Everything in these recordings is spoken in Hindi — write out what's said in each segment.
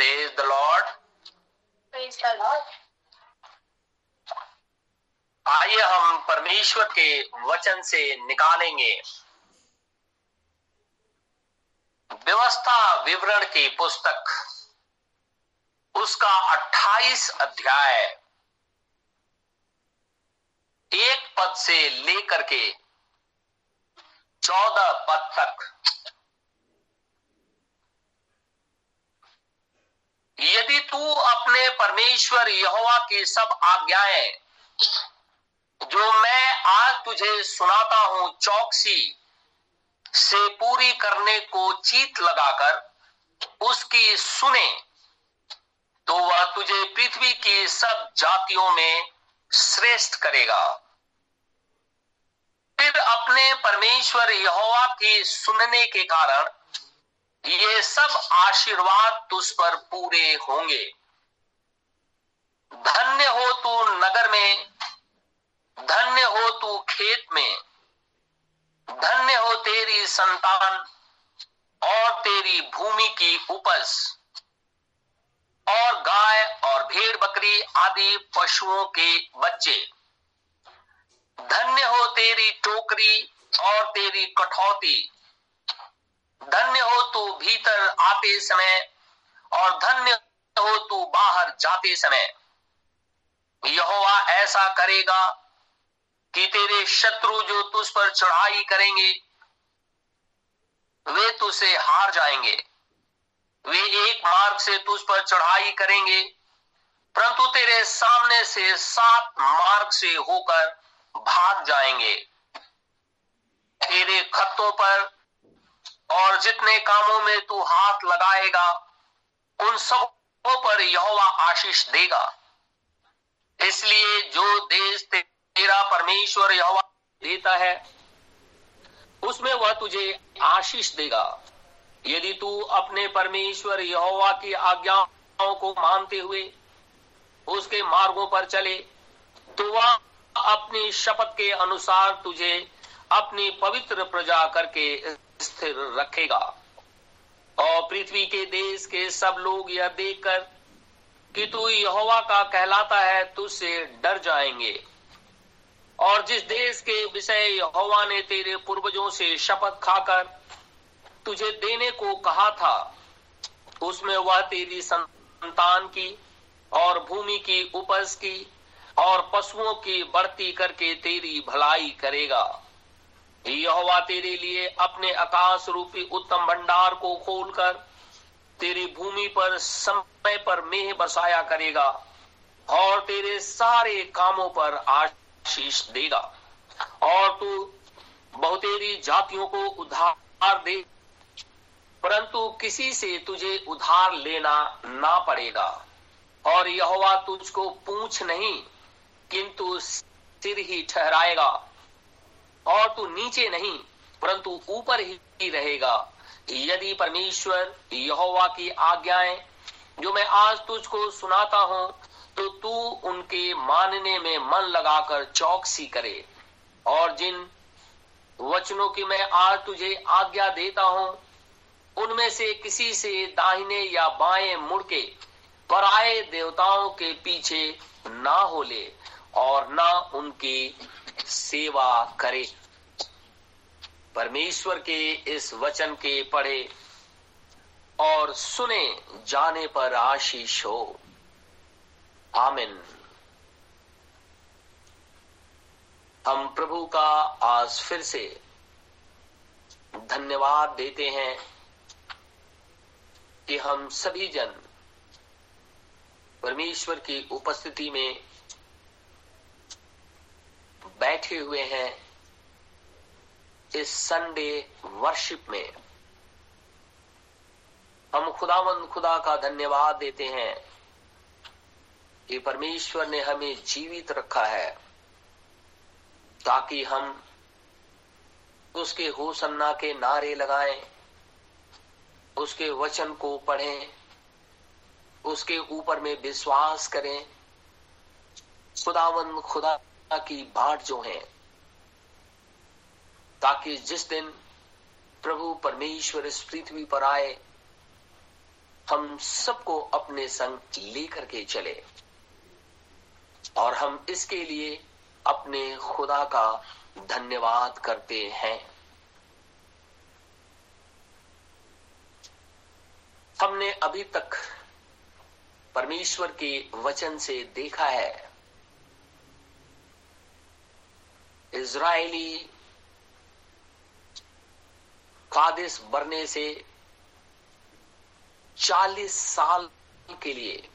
Praise the Lord Praise the Lord. आइए हम परमेश्वर के वचन से निकालेंगे। व्यवस्था विवरण की पुस्तक उसका 28 अध्याय। एक पद से लेकर के चौदह पद तक। यदि तू अपने परमेश्वर यहोवा की सब आज्ञाएँ जो मैं आज तुझे सुनाता हूँ चौकसी से पूरी करने को चीत लगाकर उसकी सुने तो वह तुझे पृथ्वी की सब जातियों में श्रेष्ठ करेगा। फिर अपने परमेश्वर यहोवा की सुनने के कारण ये सब आशीर्वाद तुझ पर पूरे होंगे। धन्य हो तू नगर में, धन्य हो तू खेत में, धन्य हो तेरी संतान और तेरी भूमि की उपज, और गाय और भेड़ बकरी आदि पशुओं के बच्चे। धन्य हो तेरी टोकरी और तेरी कठौती। धन्य हो तू भीतर आते समय, और धन्य हो तू बाहर जाते समय। यहोवा ऐसा करेगा कि तेरे शत्रु जो तुझ पर चढ़ाई करेंगे, वे तुझसे हार जाएँगे। वे एक मार्ग से तुझ पर चढ़ाई करेंगे, परंतु तेरे सामने से सात मार्ग से होकर भाग जाएँगे। तेरे खत्तों पर और जितने कामों में तू हाथ लगाएगा, उन सबों पर यहोवा आशीष देगा। इसलिए जो देश तेरा परमेश्वर यहोवा देता है, उसमें वह तुझे आशीष देगा। यदि तू अपने परमेश्वर यहोवा की आज्ञाओं को मानते हुए उसके मार्गों पर चले तो वह अपनी शपथ के अनुसार तुझे अपनी पवित्र प्रजा करके स्थिर रखेगा। और पृथ्वी के देश के सब लोग यह देखकर कि तू यहोवा का कहलाता है, तुझसे डर जाएँगे। और जिस देश के विषय यहोवा ने तेरे पूर्वजों से शपथ खाकर तुझे देने को कहा था, उसमें वह तेरी संतान की और भूमि की उपज की और पशुओं की बढ़ती करके तेरी भलाई करेगा। यहोवा तेरे लिए अपने आकाश रूपी उत्तम भंडार को खोलकर तेरी भूमि पर समय पर मेह बसाया करेगा और तेरे सारे कामों पर आशीष देगा। और तू बहुतेरी जातियों को उधार दे, परंतु किसी से तुझे उधार लेना ना पड़ेगा। और यहोवा तुझको पूछ नहीं, किंतु सिर ही ठहराएगा। और तू नीचे नहीं, परंतु ऊपर ही रहेगा। यदि परमेश्वर यहोवा की आज्ञाएँ, जो मैं आज तुझको सुनाता हूँ तो तू उनके मानने में मन लगाकर चौकसी करे। और जिन वचनों की मैं आज तुझे आज्ञा देता हूँ, उनमें से किसी से दाहिने या बाएँ मुड़ के पराए देवताओं के पीछे ना हो ले, और ना उनकी सेवा करे। परमेश्वर के इस वचन के पढ़े और सुने जाने पर आशीष हो। आमिन। हम प्रभु का आज फिर से धन्यवाद देते हैं कि हम सभी जन परमेश्वर की उपस्थिति में बैठे हुए हैं इस संडे वर्शिप में। हम खुदावंद खुदा का धन्यवाद देते हैं कि परमेश्वर ने हमें जीवित रखा है ताकि हम उसके होसन्ना के नारे लगाएँ, उसके वचन को पढ़ें, उसके ऊपर में विश्वास करें। खुदावंद खुदा की बाट जो है, ताकि जिस दिन प्रभु परमेश्वर इस पृथ्वी पर आए, हम सबको अपने संग लेकर के चले। और हम इसके लिए अपने खुदा का धन्यवाद करते हैं। हमने अभी तक परमेश्वर के वचन से देखा है इज़राइली कादिस बरने से 40 साल के लिए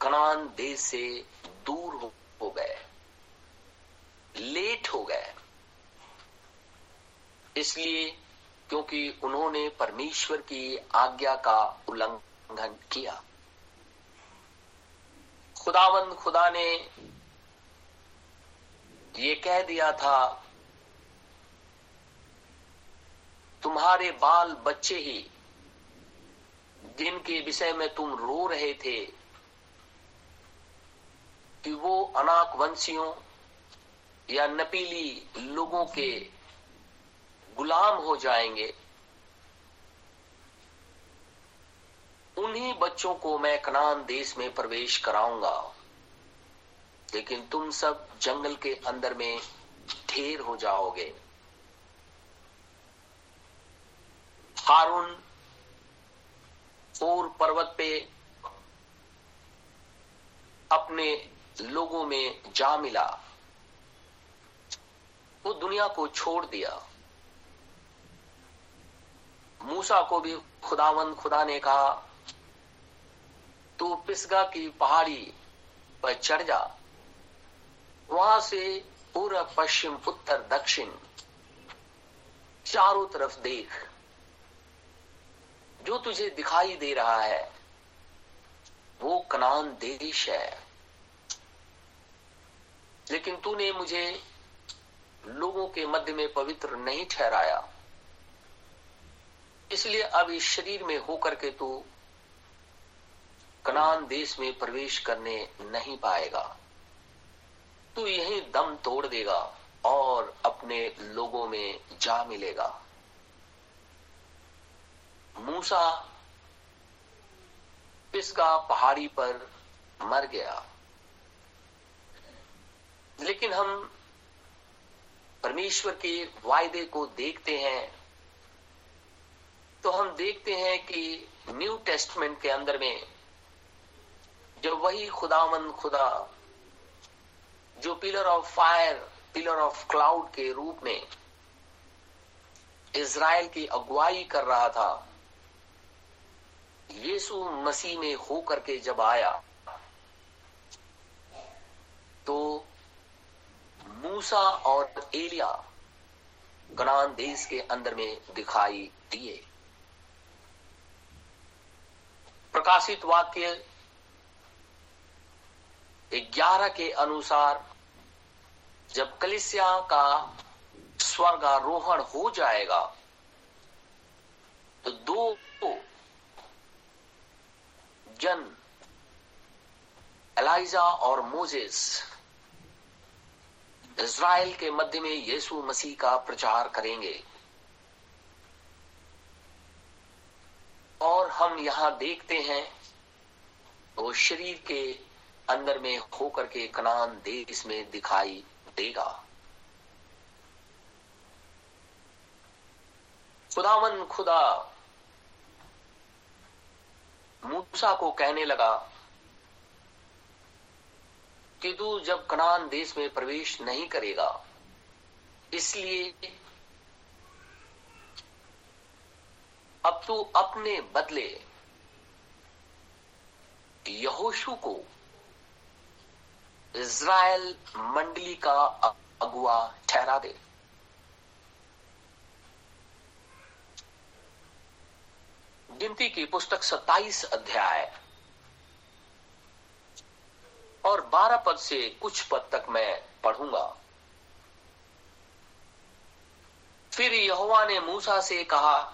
कनान देश से दूर हो, हो गए लेट हो गए। इसलिए क्योंकि उन्होंने परमेश्वर की आज्ञा का उल्लंघन किया। खुदावंद खुदा ने ये कह दिया था, तुम्हारे बाल बच्चे ही, जिनके विषय में तुम रो रहे थे, कि वो अनाक वंशियों या नपीली लोगों के गुलाम हो जाएँगे। उन्हीं बच्चों को मैं कनान देश में प्रवेश कराऊँगा। लेकिन तुम सब जंगल के अंदर में ढेर हो जाओगे। हारून और पर्वत पे अपने लोगों में जा मिला। वो दुनिया को छोड़ दिया। मूसा को भी खुदावंद खुदा ने कहा, तू पिसगा की पहाड़ी पर चढ़ जा। वहाँ से पूर्व पश्चिम, उत्तर, दक्षिण, चारों तरफ़ देख। जो तुझे दिखाई दे रहा है, वो कनान देश है। लेकिन तूने मुझे लोगों के मध्य में पवित्र नहीं ठहराया। इसलिए अब इस शरीर में होकर के तू कनान देश में प्रवेश करने नहीं पाएगा। तू यही दम तोड़ देगा और अपने लोगों में जा मिलेगा। मूसा पिसका पहाड़ी पर मर गया। लेकिन हम परमेश्वर के वायदे को देखते हैं तो हम देखते हैं कि न्यू टेस्टमेंट के अंदर में जब वही खुदामंद खुदा जो pillar of fire pillar of cloud के रूप में इज़राइल की अगुवाई कर रहा था, यीशु मसीह में होकर के जब आया तो मूसा और एलिया कनान देश के अंदर में दिखाई दिए। प्रकाशित वाक्य ग्यारह के अनुसार जब कलिसिया का स्वर्गारोहण हो जाएगा तो दो जन, एलाइजा और मोजेस, इज़राइल के मध्य में यीशु मसीह का प्रचार करेंगे। और हम यहाँ देखते हैं, वो शरीर के अंदर में होकर के कनान देश में दिखाई देगा। खुदावन खुदा, मूसा को कहने लगा कि तू जब कनान देश में प्रवेश नहीं करेगा, इसलिए अब तू अपने बदले यहोशु को इज़राइल मंडली का अगुआ ठहरा दे। गिनती की पुस्तक 27 अध्याय। और 12 पद से कुछ पद तक मैं पढ़ूँगा। फिर यहोवा ने मूसा से कहा,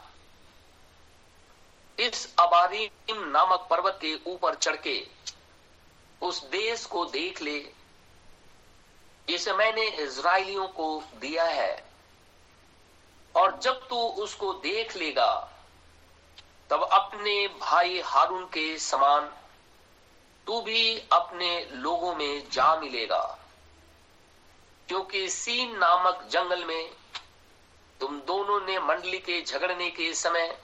इस अबारीम नामक पर्वत के ऊपर चढ़ के उस देश को देख ले, जिसे मैंने इसराइलियों को दिया है। और जब तू उसको देख लेगा, तब अपने भाई हारून के समान तू भी अपने लोगों में जा मिलेगा। क्योंकि सीन नामक जंगल में तुम दोनों ने मंडली के झगड़ने के समय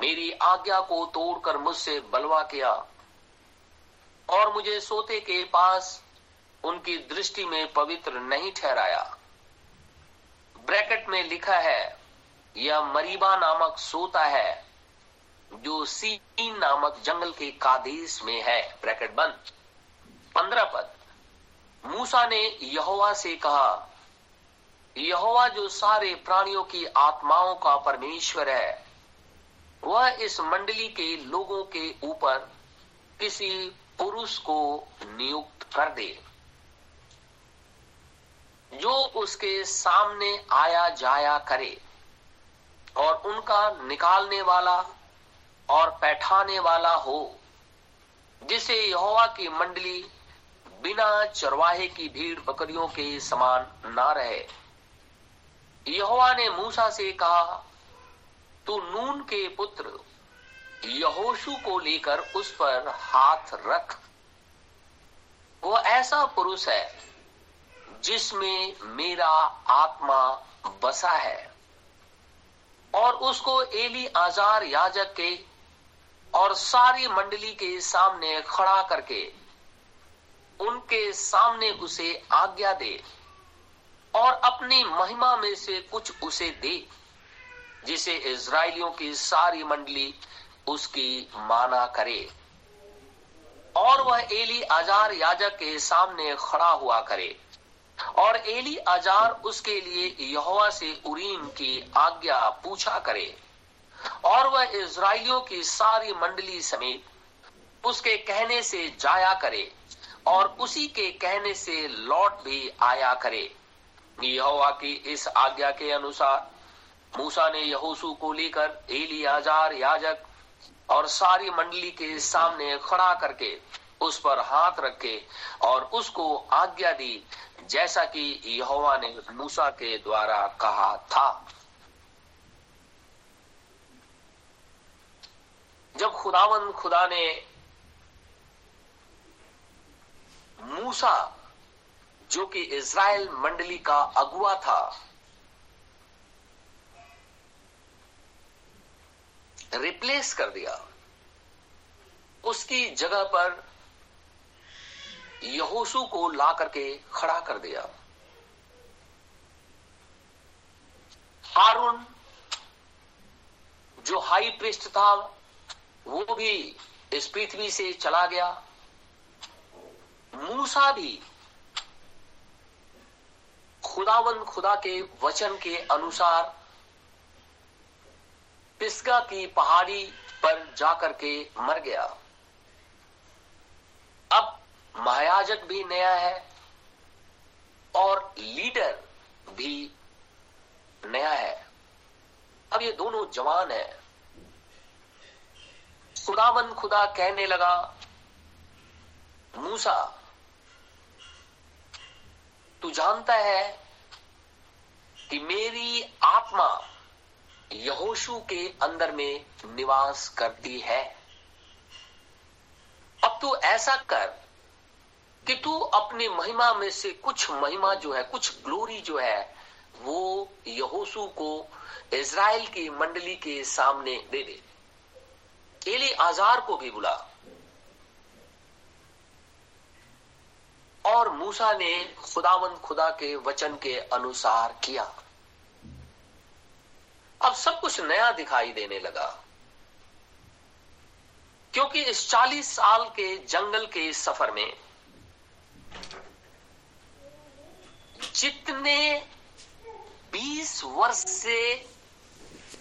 मेरी आज्ञा को तोड़कर मुझसे बलवा किया। और मुझे सोते के पास उनकी दृष्टि में पवित्र नहीं ठहराया। ब्रैकेट में लिखा है, यह मरीबा नामक सोता है, जो सीन नामक जंगल के कादेश में है। ब्रैकेट बंद। पंद्रह पद। मूसा ने यहोवा से कहा, यहोवा जो सारे प्राणियों की आत्माओं का परमेश्वर है, वह इस मंडली के लोगों के ऊपर किसी पुरुष को नियुक्त कर दे। जो उसके सामने आया जाया करे और उनका निकालने वाला और बैठाने वाला हो, जिसे यहोवा की मंडली बिना चरवाहे की भीड़ बकरियों के समान ना रहे। यहोवा ने मूसा से कहा, तू नून के पुत्र यहोशु को लेकर उस पर हाथ रख। वो ऐसा पुरुष है जिसमें मेरा आत्मा बसा है और उसको एली आजार याजक के और सारी मंडली के सामने खड़ा करके उनके सामने उसे आज्ञा दे और अपनी महिमा में से कुछ उसे दे, जिसे इज़राइलियों की सारी मंडली उसकी माना करे। और वह एली आजार याजक के सामने खड़ा हुआ करे। और एली आजार उसके लिए यहोवा से उरीम की आज्ञा पूछा करे। और वह इज़राइलियों की सारी मंडली समेत उसके कहने से जाया करे और उसी के कहने से लौट भी आया करे। यहोवा की इस आज्ञा के अनुसार मूसा ने यहोसू को लेकर एली आजार याजक और सारी मंडली के सामने खड़ा करके उस पर हाथ रखे और उसको आज्ञा दी, जैसा कि यहोवा ने मूसा के द्वारा कहा था। जब खुदावन, खुदा ने मूसा, जो कि इज़राइल मंडली का अगुआ था रिप्लेस कर दिया। उसकी जगह पर यहोसू को ला करके खड़ा कर दिया। हारून, जो हाई प्रिस्ट था, वो भी इस पृथ्वी से चला गया। मूसा भी खुदावन खुदा के वचन के अनुसार पिस्का की पहाड़ी पर जाकर के मर गया। अब महायाजक भी नया है और लीडर भी नया है। अब ये दोनों जवान है। खुदावन खुदा कहने लगा, मूसा, तू जानता है कि मेरी आत्मा यहोशू के अंदर में निवास करती है। अब तू ऐसा कर कि तू अपनी महिमा में से कुछ महिमा जो है, कुछ ग्लोरी जो है, वो यहोशू को इज़राइल की मंडली के सामने दे दे। एली आजार को भी बुला। और मूसा ने खुदावंद खुदा के वचन के अनुसार किया। अब सब कुछ नया दिखाई देने लगा। क्योंकि इस 40 साल के जंगल के सफ़र में जितने 20 वर्ष से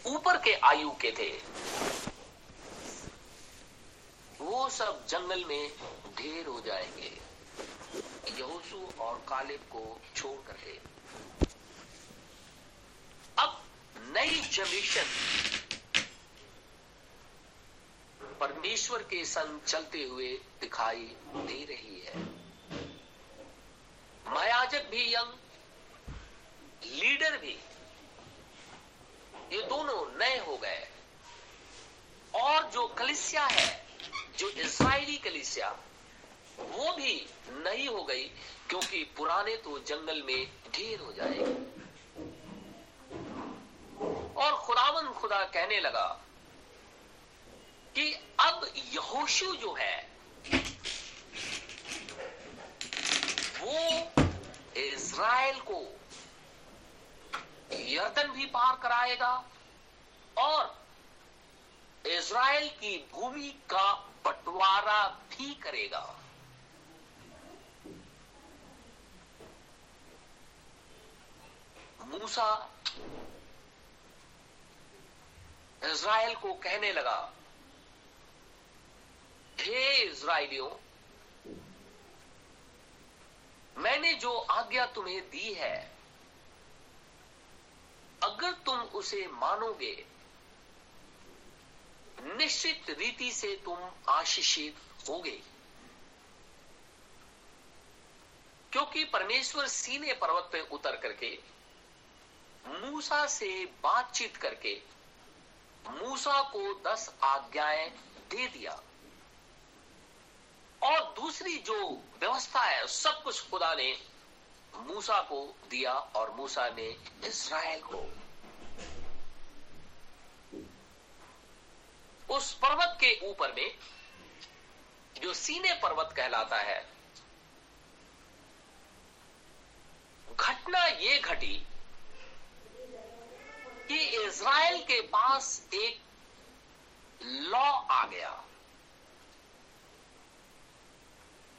ऊपर के आयु के थे, वो सब जंगल में ढेर हो जाएँगे। यहोसू और कालिब को छोड़ करके अब नई जनरेशन परमेश्वर के संग चलते हुए दिखाई दे रही है। महायाजक भी, यंग लीडर भी, ये दोनों नए हो गए। और जो कलिसिया है, जो इसराइली कलिसिया, वो भी नहीं हो गई, क्योंकि पुराने तो जंगल में ढेर हो जाएँगे और खुदावन खुदा कहने लगा कि अब यहोशु जो है, वो इज़राइल को यर्दन भी पार कराएगा और इज़राइल की भूमि का बंटवारा भी करेगा। मूसा इज़राइल को कहने लगा, हे इज़राइलियों, मैंने जो आज्ञा तुम्हें दी है, अगर तुम उसे मानोगे, निश्चित रीति से तुम आशीषित होगे। क्योंकि परमेश्वर सीने पर्वत पे उतर करके, मूसा से बातचीत करके मूसा को दस आज्ञाएँ दे दिया। और दूसरी जो व्यवस्था है, सब कुछ खुदा ने मूसा को दिया और मूसा ने इसराइल को। उस पर्वत के ऊपर में जो सीने पर्वत कहलाता है, घटना ये घटी इज़राइल के पास एक लॉ आ गया।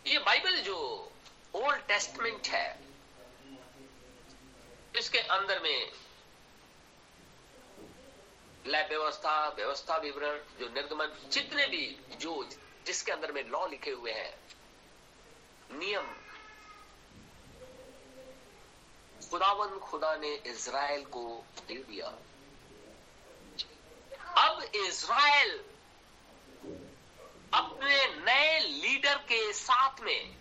ये बाइबल जो ओल्ड टेस्टमेंट है, इसके अंदर में लैब व्यवस्था व्यवस्था विवरण, जो निर्गमन, जितने भी जो जिसके अंदर में लॉ लिखे हुए हैं, नियम। खुदावन खुदा ने इज़राइल को दे दिया। अब इज़राइल अपने नए लीडर के साथ में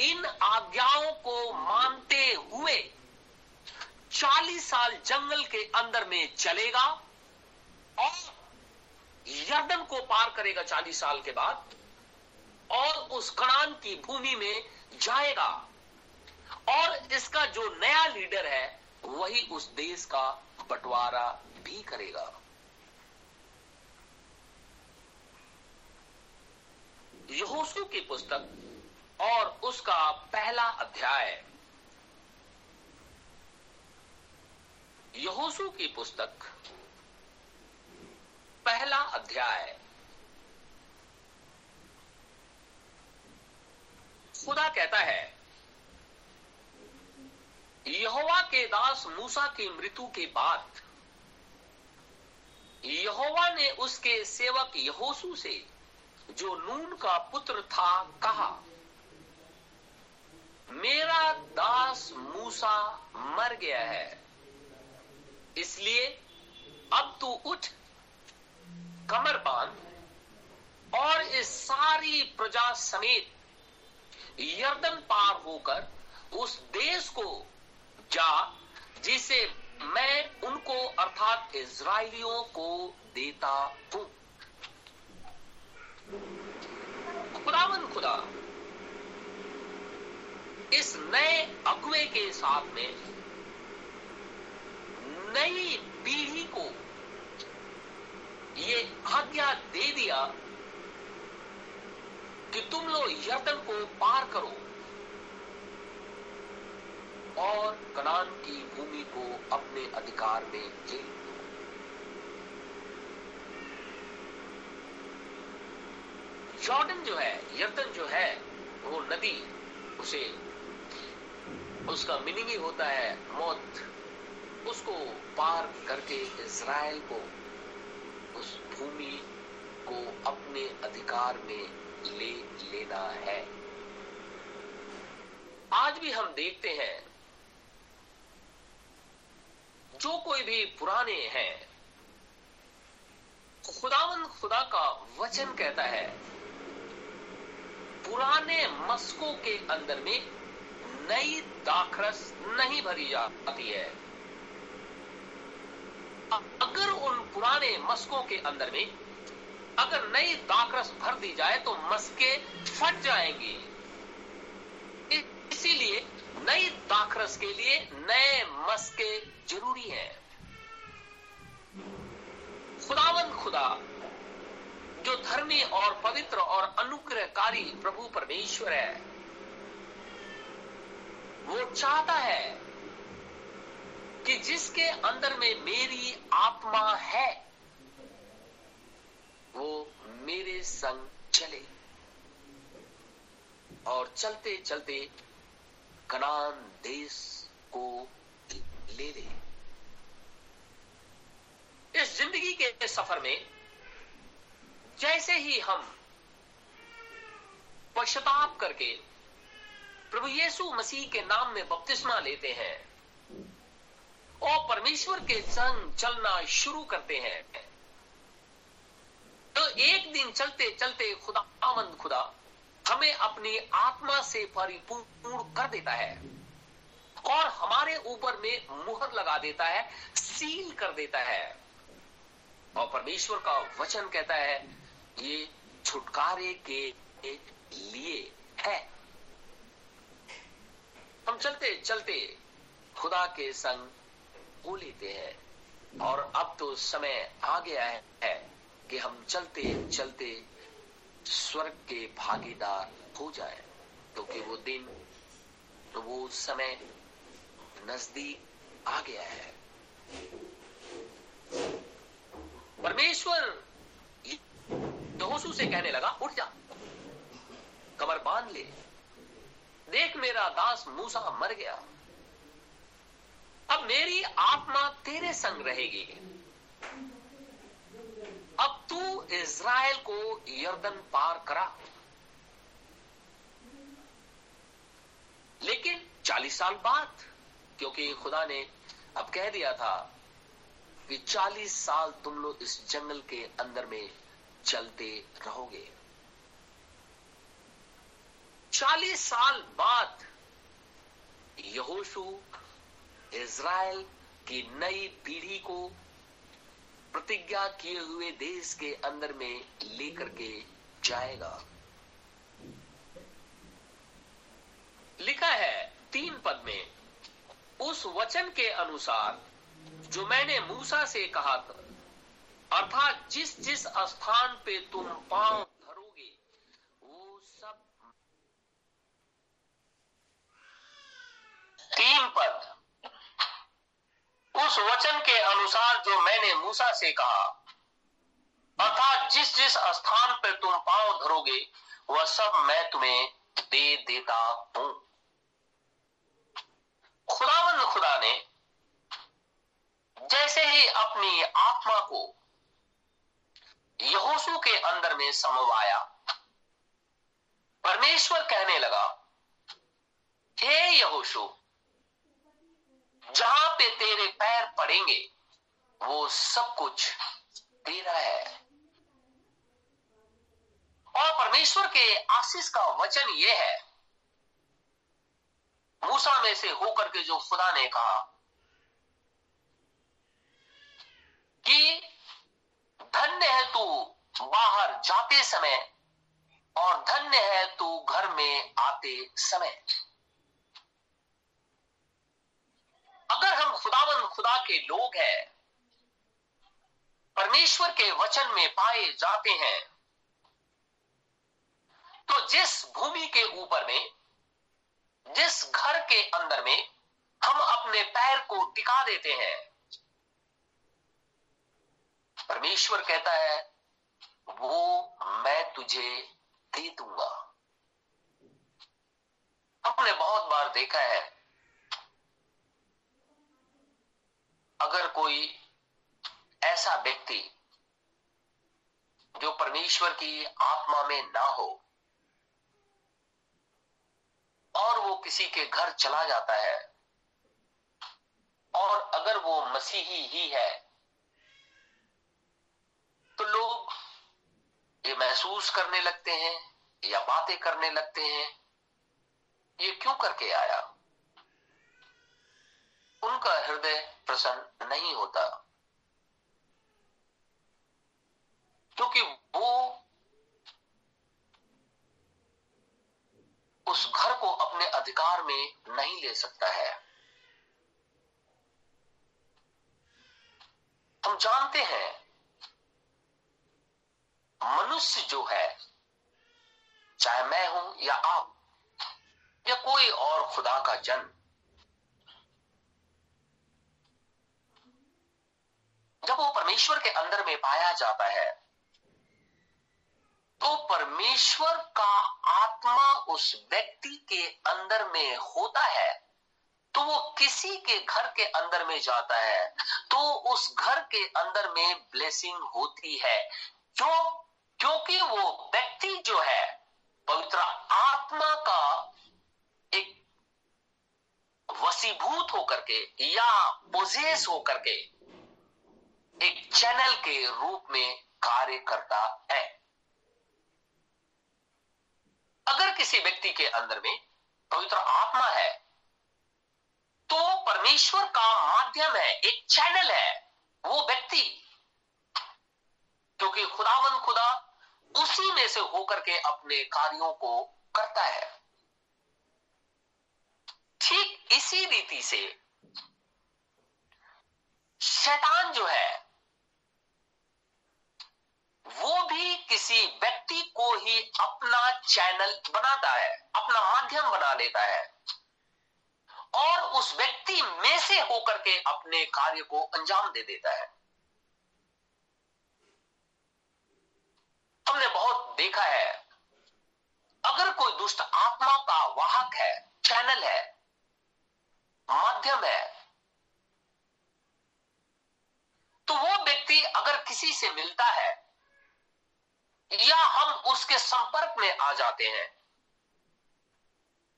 इन आज्ञाओं को मानते हुए 40 साल जंगल के अंदर में चलेगा और यर्दन को पार करेगा 40 साल के बाद और उस कणान की भूमि में जाएगा। और इसका जो नया लीडर है, वही उस देश का बंटवारा भी करेगा। यहोसू की पुस्तक और उसका पहला अध्याय। यहोसू की पुस्तक, पहला अध्याय। खुदा कहता है, यहोवा के दास मूसा की मृत्यु के बाद यहोवा ने उसके सेवक यहोसू से जो नून का पुत्र था, कहा, मेरा दास मूसा मर गया है। इसलिए अब तू उठ, कमर बाँध और इस सारी प्रजा समेत यर्दन पार होकर उस देश को जा, जिसे मैं उनको अर्थात इज़राइलियों को देता हूँ। खुदावन खुदा। इस नए अगुए के साथ में नई पीढ़ी को ये आज्ञा दे दिया कि तुम लोग यर्दन को पार करो और कनान की भूमि को अपने अधिकार में ले लो जॉर्डन जो है, यर्दन जो है, वो नदी, उसे, उसका मीनिंग ही होता है मौत। उसको पार करके इज़राइल को, उस भूमि को अपने अधिकार में ले लेना है। आज भी हम देखते हैं, जो कोई भी पुराने हैं, खुदावन खुदा का वचन कहता है पुराने मस्कों के अंदर में नई दाखरस नहीं भरी जाती है। अगर उन पुराने मस्कों के अंदर में अगर नई दाखरस भर दी जाए तो मस्के फट जाएँगे। इसीलिए नई दाखरस के लिए नए मस्के ज़रूरी है। खुदावंद खुदा जो धर्मी और पवित्र और अनुग्रहकारी प्रभु परमेश्वर है, वो चाहता है कि जिसके अंदर में मेरी आत्मा है, वो मेरे संग चले। और चलते चलते कनान देश को ले ले। इस ज़िंदगी के सफ़र में जैसे ही हम पश्चाताप करके प्रभु यीशु मसीह के नाम में बपतिस्मा लेते हैं और परमेश्वर के संग चलना शुरू करते हैं तो एक दिन चलते चलते खुदा आमंद खुदा हमें अपनी आत्मा से परिपूर्ण कर देता है और हमारे ऊपर में मुहर लगा देता है, सील कर देता है। और परमेश्वर का वचन कहता है ये छुटकारे के लिए है। हम चलते चलते खुदा के संग हो लेते हैं। और अब तो समय आ गया है कि हम चलते चलते स्वर्ग के भागीदार हो जाए। क्योंकि तो वो दिन तो वो समय नज़दीक आ गया है परमेश्वर यहोशू से कहने लगा, उठ जा। कमर बाँध ले। देख मेरा दास मूसा मर गया। अब मेरी आत्मा तेरे संग रहेगी। अब तू इज़राइल को यर्दन पार करा। लेकिन 40 साल बाद, क्योंकि खुदा ने अब कह दिया था कि 40 साल तुम लोग इस जंगल के अंदर में चलते रहोगे। 40 साल बाद यहोशू इज़राइल की नई पीढ़ी को प्रतिज्ञा किए हुए देश के अंदर में लेकर के जाएगा। लिखा है तीन पद में, उस वचन के अनुसार, जो मैंने मूसा से कहा था अर्थात जिस जिस स्थान पे तुम पाँव धरोगे, वो सब तीन पद। उस वचन के अनुसार जो मैंने मूसा से कहा, अर्थात जिस जिस स्थान पर तुम पाँव धरोगे, वह सब मैं तुम्हें दे देता हूँ। खुदावंद खुदा ने जैसे ही अपनी आत्मा को यहोशू के अंदर में समवाया। परमेश्वर कहने लगा, हे यहोशू, जहाँ पे तेरे पैर पड़ेंगे, वो सब कुछ तेरा है। और परमेश्वर के आशीष का वचन ये है, मूसा में से होकर के जो खुदा ने कहा कि धन्य है तू बाहर जाते समय और धन्य है तू घर में आते समय। अगर हम खुदावन खुदा के लोग हैं, परमेश्वर के वचन में पाए जाते हैं तो जिस भूमि के ऊपर में, जिस घर के अंदर में हम अपने पैर को टिका देते हैं परमेश्वर कहता है, वो मैं तुझे दे दूँगा. हमने बहुत बार देखा है, अगर कोई ऐसा व्यक्ति जो परमेश्वर की आत्मा में ना हो और वो किसी के घर चला जाता है, और अगर वो मसीही ही है तो लोग ये महसूस करने लगते हैं, या बातें करने लगते हैं, ये क्यों करके आया? उनका हृदय प्रसन्न नहीं होता। क्योंकि वो उस घर को अपने अधिकार में नहीं ले सकता है। हम जानते हैं मनुष्य जो है, चाहे मैं हूँ या आप, या कोई और खुदा का जन्म जब वो परमेश्वर के अंदर में पाया जाता है तो परमेश्वर का आत्मा उस व्यक्ति के अंदर में होता है तो वो किसी के घर के अंदर में जाता है तो उस घर के अंदर में ब्लेसिंग होती है क्यों क्योंकि वो व्यक्ति जो है, पवित्र आत्मा का एक वसीभूत होकर के या पोजेस होकर के एक चैनल के रूप में कार्य करता है। अगर किसी व्यक्ति के अंदर में पवित्र आत्मा है तो परमेश्वर का माध्यम है, एक चैनल है, वो व्यक्ति। क्योंकि खुदावन खुदा उसी में से होकर के अपने कार्यों को करता है। ठीक इसी रीति से शैतान जो है, वो भी किसी व्यक्ति को ही अपना चैनल बनाता है, अपना माध्यम बना लेता है। और उस व्यक्ति में से होकर के अपने कार्य को अंजाम दे देता है हमने बहुत देखा है। अगर कोई दुष्ट आत्मा का वाहक है, चैनल है, माध्यम है तो वो व्यक्ति अगर किसी से मिलता है, या हम उसके संपर्क में आ जाते हैं,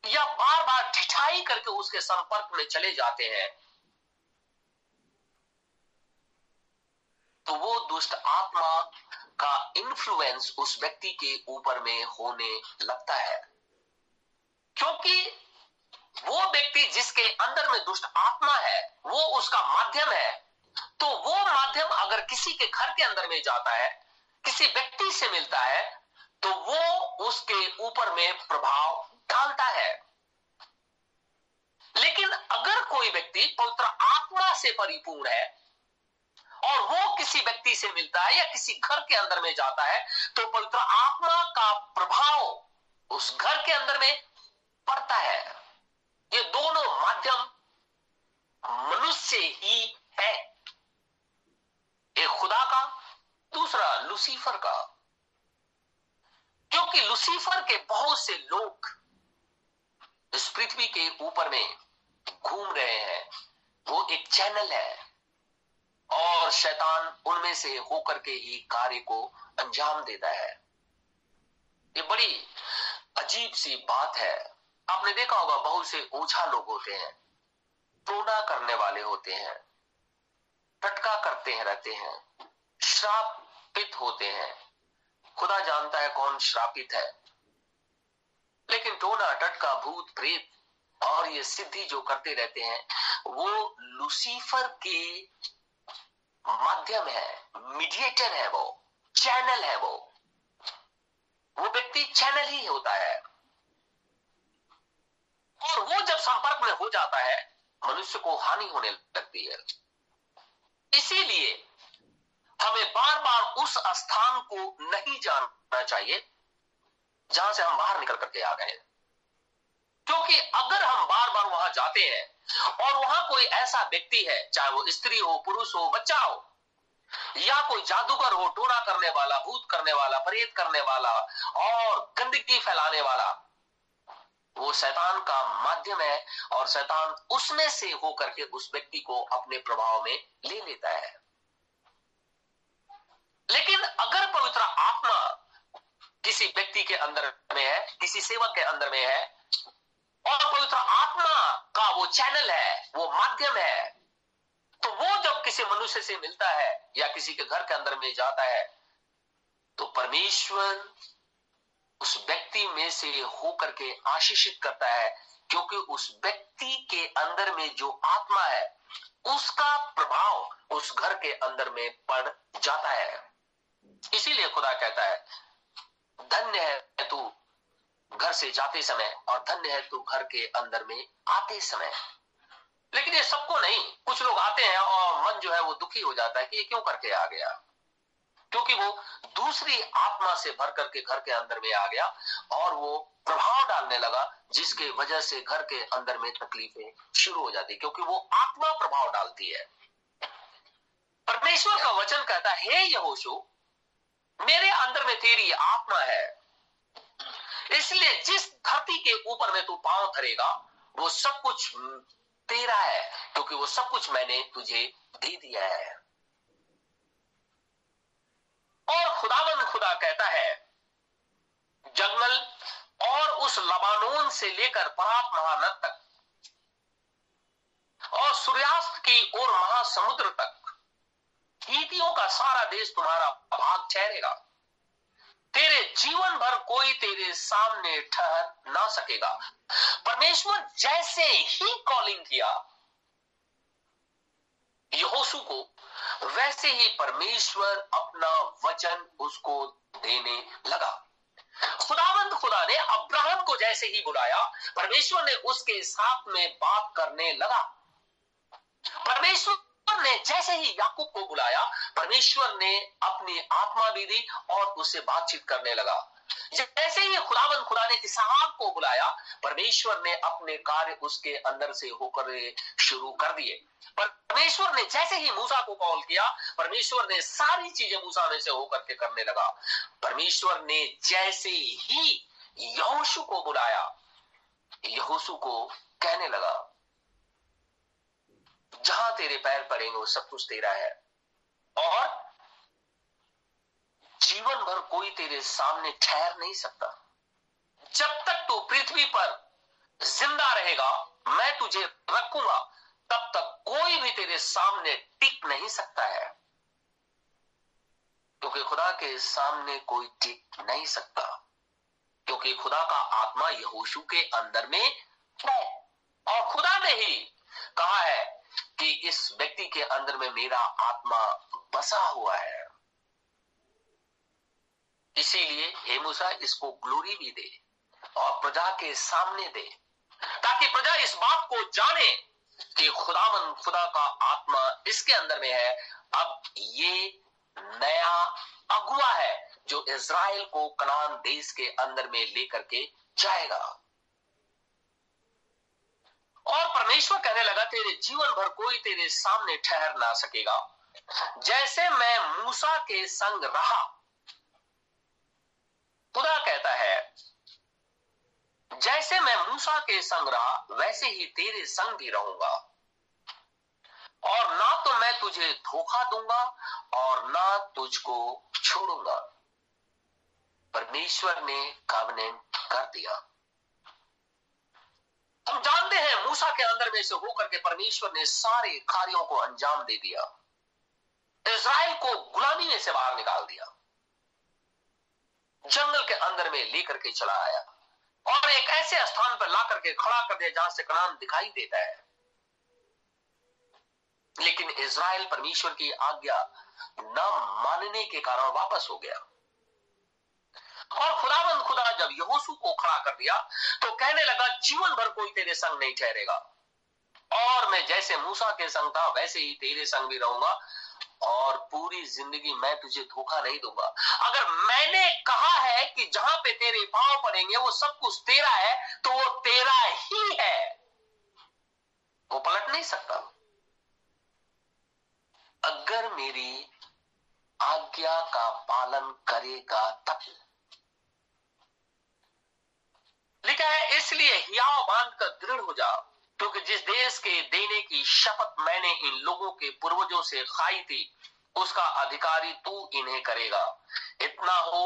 या बार बार ठिठाई करके उसके संपर्क में चले जाते हैं तो वो दुष्ट आत्मा का इन्फ्लुएंस उस व्यक्ति के ऊपर में होने लगता है। क्योंकि वो व्यक्ति जिसके अंदर में दुष्ट आत्मा है, वो उसका माध्यम है। तो वो माध्यम अगर किसी के घर के अंदर में जाता है, किसी व्यक्ति से मिलता है तो वो उसके ऊपर में प्रभाव डालता है। लेकिन अगर कोई व्यक्ति पवित्र आत्मा से परिपूर्ण है और वो किसी व्यक्ति से मिलता है या किसी घर के अंदर में जाता है तो पवित्र आत्मा का प्रभाव उस घर के अंदर में पड़ता है। ये दोनों माध्यम मनुष्य ही है। एक खुदा का, दूसरा लुसीफर का। क्योंकि लुसीफर के बहुत से लोग इस पृथ्वी के ऊपर में घूम रहे हैं। वो एक चैनल है। और शैतान उनमें से होकर के ही कार्य को अंजाम देता है। ये बड़ी अजीब सी बात है। आपने देखा होगा, बहुत से ओझा लोग होते हैं, टोना करने वाले होते हैं, टटका करते हैं, रहते हैं, श्रापित होते हैं। खुदा जानता है कौन श्रापित है। लेकिन टोना, टटका, भूत, प्रेत और ये सिद्धि जो करते रहते हैं, वो लुसीफर के माध्यम है मीडिएटर है वो चैनल है वो। वो व्यक्ति चैनल ही होता है। और वो जब संपर्क में हो जाता है, मनुष्य को हानि होने लगती है। इसीलिए हमें बार बार उस स्थान को नहीं जानना चाहिए, जहाँ से हम बाहर निकल करके आ गए। क्योंकि अगर हम बार बार वहाँ जाते हैं और वहाँ कोई ऐसा व्यक्ति है, चाहे वो स्त्री हो, पुरुष हो, बच्चा हो, या कोई जादूगर हो, टोना करने वाला, भूत करने वाला, प्रेत करने वाला और गंदगी फैलाने वाला, वो शैतान का माध्यम है और शैतान उसमें से होकर के उस व्यक्ति को अपने प्रभाव में ले लेता है। लेकिन अगर पवित्र आत्मा किसी व्यक्ति के अंदर में है, किसी सेवक के अंदर में है और पवित्र आत्मा का वो चैनल है, वो माध्यम है। तो वो जब किसी मनुष्य से मिलता है या किसी के घर के अंदर में जाता है तो परमेश्वर उस व्यक्ति में से होकर के आशीषित करता है, क्योंकि उस व्यक्ति के अंदर में जो आत्मा है, उसका प्रभाव उस घर के अंदर में पड़ जाता है। इसीलिए खुदा कहता है, धन्य है घर से जाते समय और धन्य है तू घर के अंदर में आते समय। लेकिन ये सबको नहीं, कुछ लोग आते हैं और मन जो है वो दुखी हो जाता है कि ये क्यों करके आ गया? क्योंकि वो दूसरी आत्मा से भर करके घर के अंदर में आ गया और वो प्रभाव डालने लगा, जिसके वजह से घर के अंदर में तकलीफें शुरू हो जाती क्योंकि वो आत्मा प्रभाव डालती है। परमेश्वर का वचन कहता है, हे यहोशु, मेरे अंदर में तेरी आत्मा है इसलिए जिस धरती के ऊपर में तू पाँव धरेगा, वो सब कुछ तेरा है, क्योंकि वो सब कुछ मैंने तुझे दे दिया है। और खुदावन खुदा कहता है, जंगल और उस लबानोन से लेकर परात महानद तक, और सूर्यास्त की ओर महासमुद्र तक हीतियों का सारा देश तुम्हारा भाग ठहरेगा। तेरे जीवन भर कोई तेरे सामने ठहर ना सकेगा। परमेश्वर जैसे ही कॉलिंग किया यहोशु को वैसे ही परमेश्वर अपना वचन उसको देने लगा। खुदावंद खुदा ने अब्राहम को जैसे ही बुलाया, परमेश्वर ने उसके साथ में बात करने लगा। परमेश्वर ने जैसे ही याकूब को बुलाया, परमेश्वर ने अपनी आत्मा भी दी और उससे बातचीत करने लगा। जैसे ही खुदावन खुदा ने इसहाक को बुलाया, परमेश्वर ने अपने कार्य उसके अंदर से होकर शुरू कर दिए। परमेश्वर ने जैसे ही मूसा को कॉल किया, परमेश्वर ने सारी चीज़ें मूसा में से होकर के करने लगा। परमेश्वर ने जैसे ही यहोशु को बुलाया, यहोशु को कहने लगा जहाँ तेरे पैर पड़ेंगे, वो सब कुछ तेरा है। और जीवन भर कोई तेरे सामने ठहर नहीं सकता। जब तक तू पृथ्वी पर ज़िंदा रहेगा, मैं तुझे रखूँगा, तब तक कोई भी तेरे सामने टिक नहीं सकता है। क्योंकि खुदा के सामने कोई टिक नहीं सकता। क्योंकि खुदा का आत्मा यहोशु के अंदर में है। और खुदा ने ही कहा है कि इस व्यक्ति के अंदर में मेरा आत्मा बसा हुआ है। इसीलिए हे मूसा, इसको ग्लोरी भी दे और प्रजा के सामने दे, ताकि प्रजा इस बात को जाने कि खुदावन, खुदा का आत्मा इसके अंदर में है। अब ये नया अगुआ है जो इज़राइल को कनान देश के अंदर में लेकर के जाएगा। और परमेश्वर कहने लगा, तेरे जीवन भर कोई तेरे सामने ठहर ना सकेगा। जैसे मैं मूसा के संग रहा। खुदा कहता है, जैसे मैं मूसा के संग रहा, वैसे ही तेरे संग भी रहूँगा। और ना तो मैं तुझे धोखा दूँगा और ना तुझको छोड़ूँगा। परमेश्वर ने कवनेंट कर दिया हम जानते हैं मूसा अंदर में से होकर के परमेश्वर ने सारे कार्यों को अंजाम दे दिया। इज़राइल को गुलामी में से बाहर निकाल दिया। जंगल के अंदर में लेकर के चला आया। और एक ऐसे स्थान पर ला करके खड़ा कर दिया जहाँ से कनान दिखाई देता है। लेकिन इज़राइल परमेश्वर की आज्ञा न मानने के कारण वापस हो गया। और खुदाबंद खुदा जब यहोसू को खड़ा कर दिया तो कहने लगा, जीवन भर कोई तेरे संग नहीं ठहरेगा। और मैं जैसे मूसा के संग था, वैसे ही तेरे संग भी रहूँगा और पूरी ज़िंदगी मैं तुझे धोखा नहीं दूँगा। अगर मैंने कहा है कि जहाँ पे तेरे पाँव पड़ेंगे, वो सब कुछ तेरा है तो वो तेरा ही है। वो पलट नहीं सकता। अगर मेरी आज्ञा का पालन करेगा तब। लिखा है, इसलिए हियाव बाँध कर दृढ़ हो जाओ क्योंकि जिस देश के देने की शपथ मैंने इन लोगों के पूर्वजों से खाई थी, उसका अधिकारी तू इन्हें करेगा। इतना हो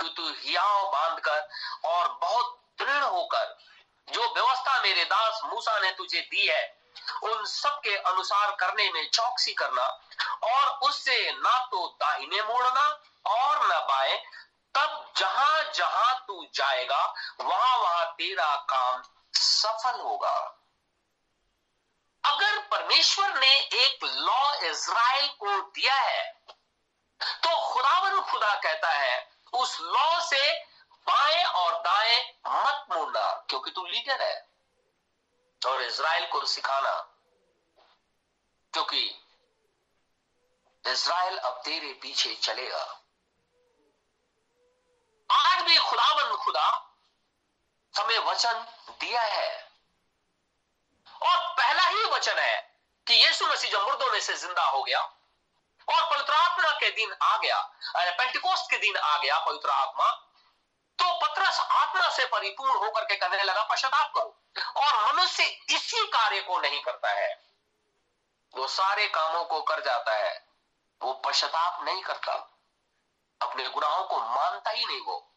कि तू हियाव बांधकर और बहुत दृढ़ होकर जो व्यवस्था मेरे दास मूसा ने तुझे दी है, उन सब के अनुसार करने में चौकसी करना और उससे ना तो दाहिने मोड़ना और न बाएँ। तब जहाँ जहाँ तू जाएगा वहाँ वहाँ तेरा काम सफल होगा। अगर परमेश्वर ने एक लॉ इज़राइल को दिया है तो खुदावन खुदा कहता है, उस लॉ से बाएँ और दाएँ मत मुड़ना, क्योंकि तू लीडर है। और इज़राइल को सिखाना, क्योंकि इज़राइल अब तेरे पीछे चलेगा। आज भी खुदावन खुदा हमें वचन दिया है। और पहला ही वचन है कि यीशु मसीह जो मुर्दों में से ज़िंदा हो गया और पवित्र आत्मा के दिन आ गया पेंटिकोस्ट के दिन आ गया पवित्र आत्मा तो पत्रस आत्मा से परिपूर्ण होकर के कहने लगा, पश्चाताप करो। और मनुष्य इसी कार्य को नहीं करता है। वो सारे कामों को कर जाता है। वो पश्चाताप नहीं करता। अपने गुनाहों को मानता ही नहीं वो।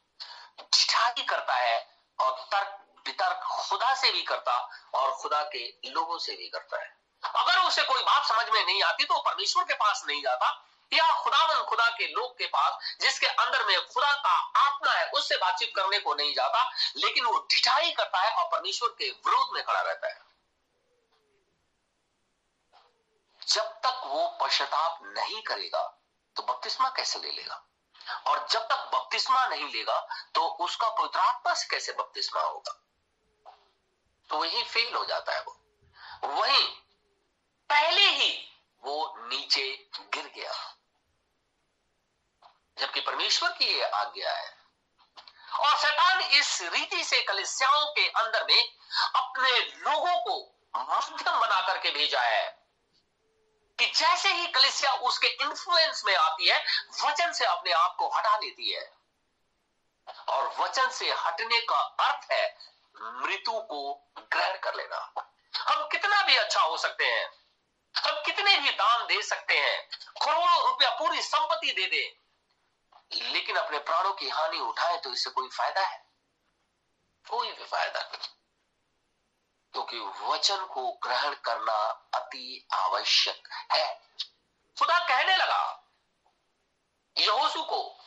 करता है और तर्क वितर्क खुदा से भी करता और खुदा के लोगों से भी करता है। अगर उसे कोई बात समझ में नहीं आती तो परमेश्वर के पास नहीं जाता या खुदावन खुदा के लोग के पास जिसके अंदर में खुदा का आत्मा है, उससे बातचीत करने को नहीं जाता, लेकिन वो ढिठाई करता है और परमेश्वर के विरोध में खड़ा रहता है। जब तक वो पश्चाताप नहीं करेगा तो बपतिस्मा कैसे ले लेगा? और जब तक बपतिस्मा नहीं लेगा तो उसका पवित्र आत्मा से कैसे बपतिस्मा होगा? तो वही फेल हो जाता है वो। वही पहले ही वो नीचे गिर गया। जबकि परमेश्वर की ये आज्ञा है। और शैतान इस रीति से कलिसियाओं के अंदर में अपने लोगों को माध्यम बना करके भेजा है कि जैसे ही कलिसिया उसके इन्फ्लुएंस में आती है, वचन से अपने आप को हटा लेती है। और वचन से हटने का अर्थ है मृत्यु को ग्रहण कर लेना। हम कितना भी अच्छा हो सकते हैं, हम कितने भी दान दे सकते हैं, करोड़ों रुपया पूरी संपत्ति दे दे, लेकिन अपने प्राणों की हानि उठाए तो इससे कोई फ़ायदा है? कोई भी फ़ायदा नहीं। क्योंकि वचन को ग्रहण करना अति आवश्यक है। खुदा कहने लगा यहोसू को,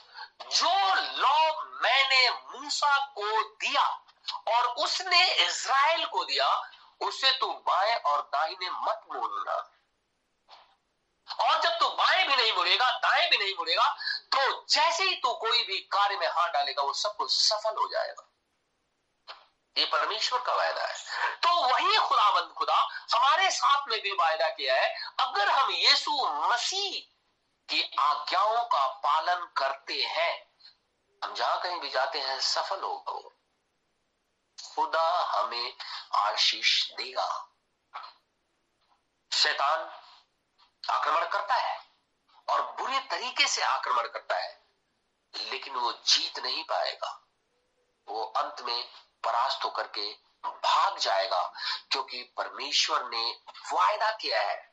जो लॉ मैंने मूसा को दिया और उसने इज़राइल को दिया, उसे तू बाएँ और दाहिने मत मोड़ना और जब तू बाएँ भी नहीं मुड़ेगा दाएँ भी नहीं मुड़ेगा तो जैसे ही तू कोई भी कार्य में हाथ डालेगा, वो सब कुछ सफल हो जाएगा। ये परमेश्वर का वायदा है। तो वही खुदाबंद खुदा हमारे साथ में भी वायदा किया है, अगर हम यीशु मसीह की आज्ञाओं का पालन करते हैं, हम जहाँ कहीं भी जाते हैं, सफल होगा वो खुदा हमें आशीष देगा। शैतान आक्रमण करता है और बुरे तरीके से आक्रमण करता है, लेकिन वो जीत नहीं पाएगा। वो अंत में परास्त होकर के भाग जाएगा, क्योंकि परमेश्वर ने वायदा किया है।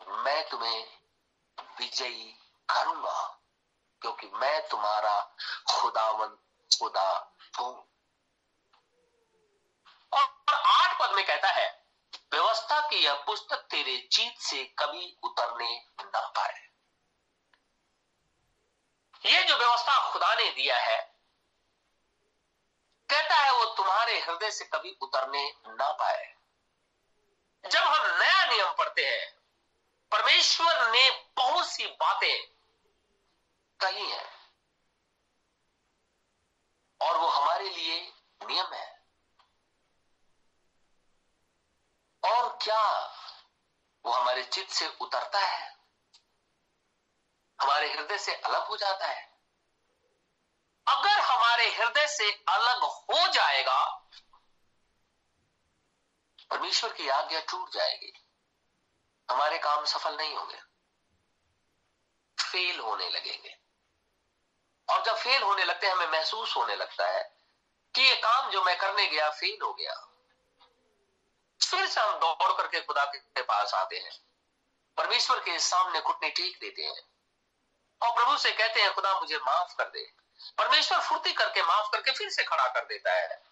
मैं तुम्हें विजयी करूँगा, क्योंकि मैं तुम्हारा खुदावन खुदा और आठ पद में कहता है, व्यवस्था की यह पुस्तक तेरे चीत से कभी उतरने ना पाए। ये जो व्यवस्था खुदा ने दिया है, कहता है वो तुम्हारे हृदय से कभी उतरने ना पाए। जब हम नया नियम पढ़ते हैं, परमेश्वर ने बहुत सी बातें कही हैं। और वो हमारे लिए नियम है। और क्या वो हमारे चित्त से उतरता है? हमारे हृदय से अलग हो जाता है। अगर हमारे हृदय से अलग हो जाएगा, परमेश्वर की आज्ञा टूट जाएगी। हमारे काम सफल नहीं होंगे। फेल होने लगेंगे। और जब फेल होने लगते हैं, हमें महसूस होने लगता है कि ये काम जो मैं करने गया फेल हो गया। फिर से हम दौड़ करके खुदा के पास आते हैं। परमेश्वर के सामने घुटने टेक देते हैं। और प्रभु से कहते हैं, खुदा मुझे माफ़ कर दे। परमेश्वर फुर्ती करके माफ़ करके फिर से खड़ा कर देता है।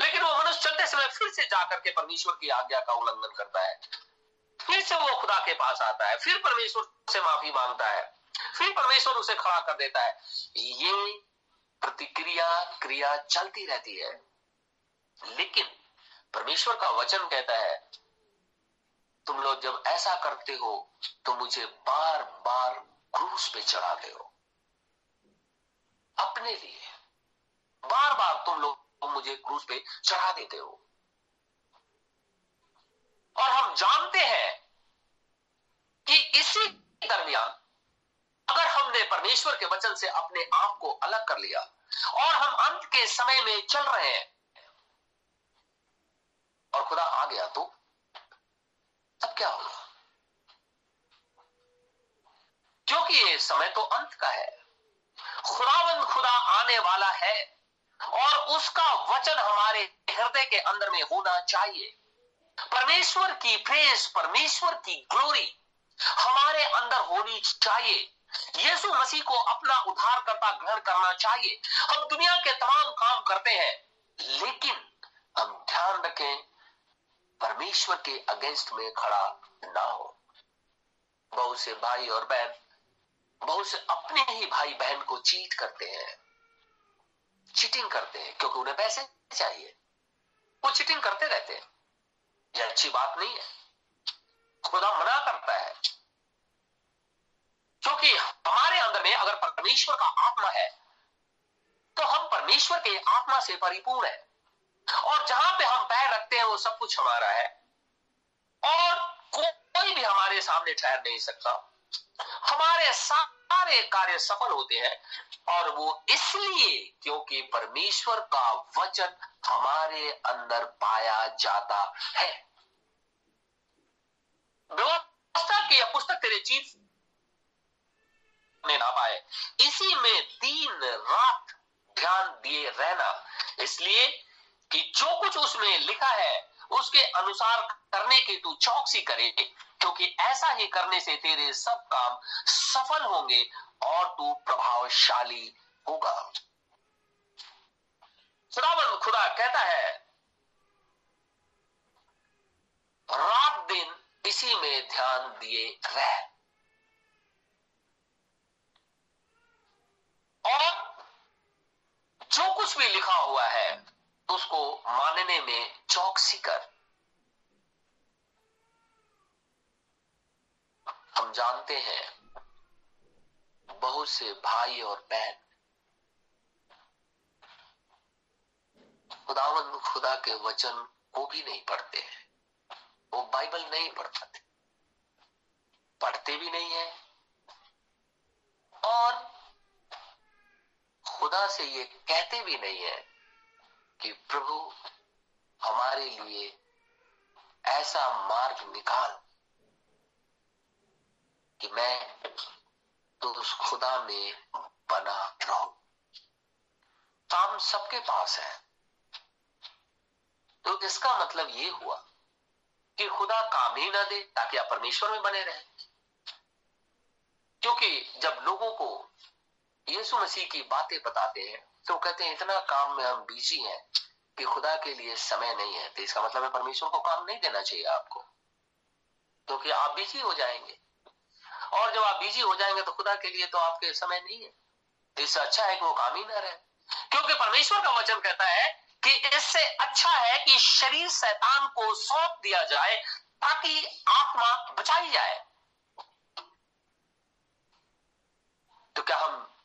लेकिन वो मनुष्य चलते समय फिर से जाकर के परमेश्वर की आज्ञा का उल्लंघन करता है। फिर से वो खुदा के पास आता है। फिर परमेश्वर से माफ़ी माँगता है। फिर परमेश्वर उसे खड़ा कर देता है। ये प्रतिक्रिया, क्रिया चलती रहती है। लेकिन परमेश्वर का वचन कहता है, तुम लोग जब ऐसा करते हो तो मुझे बार बार क्रूस पे चढ़ाते हो। अपने लिए बार बार तुम लोग मुझे क्रूस पे चढ़ा देते हो। और हम जानते हैं कि इसी दरमियान अगर हमने परमेश्वर के वचन से अपने आप को अलग कर लिया और हम अंत के समय में चल रहे हैं, और खुदा आ गया तो तब क्या होगा? क्योंकि ये समय तो अंत का है। खुदाबंद खुदा आने वाला है और उसका वचन हमारे हृदय के अंदर में होना चाहिए। परमेश्वर की प्रेस परमेश्वर की ग्लोरी हमारे अंदर होनी चाहिए। यीशु मसीह को अपना उद्धार करता ग्रहण करना चाहिए। हम दुनिया के तमाम काम करते हैं, लेकिन हम ध्यान रखें, परमेश्वर के अगेंस्ट में खड़ा ना हो। बहुत से भाई और बहन, बहुत से अपने ही भाई बहन को चीट करते हैं। चीटिंग करते हैं, क्योंकि उन्हें पैसे चाहिए। वो चीटिंग करते रहते हैं। यह अच्छी बात नहीं है। खुदा मना करता है। क्योंकि हमारे अंदर में अगर परमेश्वर का आत्मा है तो हम परमेश्वर के आत्मा से परिपूर्ण है। और जहाँ पे हम पैर रखते हैं, वो सब कुछ हमारा है। और कोई भी हमारे सामने ठहर नहीं सकता। हमारे सारे कार्य सफल होते हैं, और वो इसलिए क्योंकि परमेश्वर का वचन हमारे अंदर पाया जाता है। व्यवस्था की यह पुस्तक तेरे चीज़ में ना पाए इसी में दिन रात ध्यान दिए रहना। इसलिए कि जो कुछ उसमें लिखा है, उसके अनुसार करने की तू चौकसी करे, क्योंकि ऐसा ही करने से तेरे सब काम सफल होंगे और तू प्रभावशाली होगा। खुदावन खुदा कहता है, रात दिन इसी में ध्यान दिए रह। और जो कुछ भी लिखा हुआ है, उसको मानने में चौकसी कर। हम जानते हैं, बहुत से भाई और बहन खुदावन खुदा के वचन को भी नहीं पढ़ते हैं। वो बाइबल नहीं पढ़ पाते पढ़ते भी नहीं है। और खुदा से ये कहते भी नहीं है कि प्रभु हमारे लिए ऐसा मार्ग निकाल कि मैं तो उस खुदा में बना रहूँ। काम सबके पास है। तो इसका मतलब ये हुआ कि खुदा काम ही ना दे, ताकि आप परमेश्वर में बने रहे। क्योंकि जब लोगों को यीशु मसीह की बातें बताते हैं। तो कहते हैं, इतना काम में हम बिज़ी हैं कि खुदा के लिए समय नहीं है। तो इसका मतलब है परमेश्वर को काम नहीं देना चाहिए आपको। क्योंकि तो आप बिज़ी हो जाएँगे। और जब आप बिज़ी हो जाएँगे तो खुदा के लिए तो आपके समय नहीं है। तो इससे अच्छा है कि वो काम ही ना रहे। क्योंकि परमेश्वर का वचन कहता है कि इससे अच्छा है कि शरीर शैतान को सौंप दिया जाए ताकि आत्मा बचाई जाए। तो क्या हम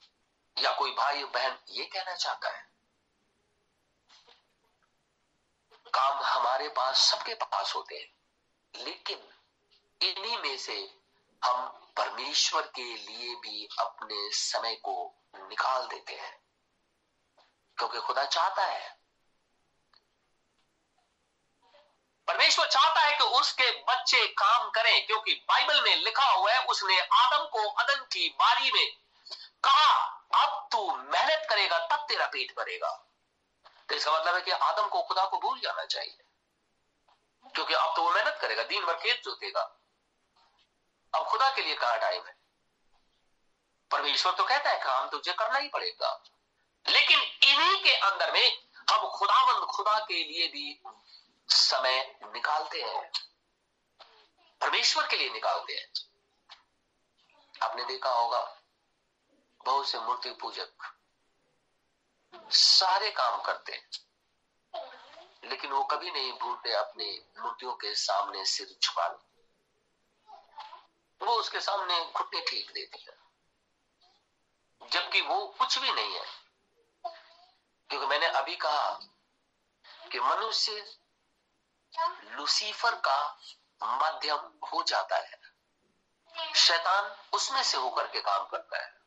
या कोई भाई बहन ये कहना चाहता है? काम हमारे पास सबके पास होते हैं, लेकिन इन्हीं में से हम परमेश्वर के लिए भी अपने समय को निकाल देते हैं, क्योंकि खुदा चाहता है। परमेश्वर चाहता है कि उसके बच्चे काम करें, क्योंकि बाइबल में लिखा हुआ है, उसने आदम को अदन की बारी में कहा अब तू मेहनत करेगा, तब तेरा पेट भरेगा। तो इसका मतलब है कि आदम को खुदा को भूल जाना चाहिए। क्योंकि अब तो वो मेहनत करेगा, दिन भर खेत जोतेगा। अब खुदा के लिए कहा टाइम है? परमेश्वर तो कहता है काम तुझे करना ही पड़ेगा। लेकिन इन्हीं के अंदर में हम खुदावंद, खुदा के लिए भी समय निकालते हैं। परमेश्वर के लिए निकालते हैं। आपने देखा होगा बहुत से मूर्ति पूजक सारे काम करते हैं, लेकिन वो कभी नहीं भूलते अपने मूर्तियों के सामने सिर झुकाना वो उसके सामने घुटने ठीक देती है। जबकि वो कुछ भी नहीं है। क्योंकि मैंने अभी कहा कि मनुष्य लुसीफर का माध्यम हो जाता है। शैतान उसमें से होकर के काम करता है।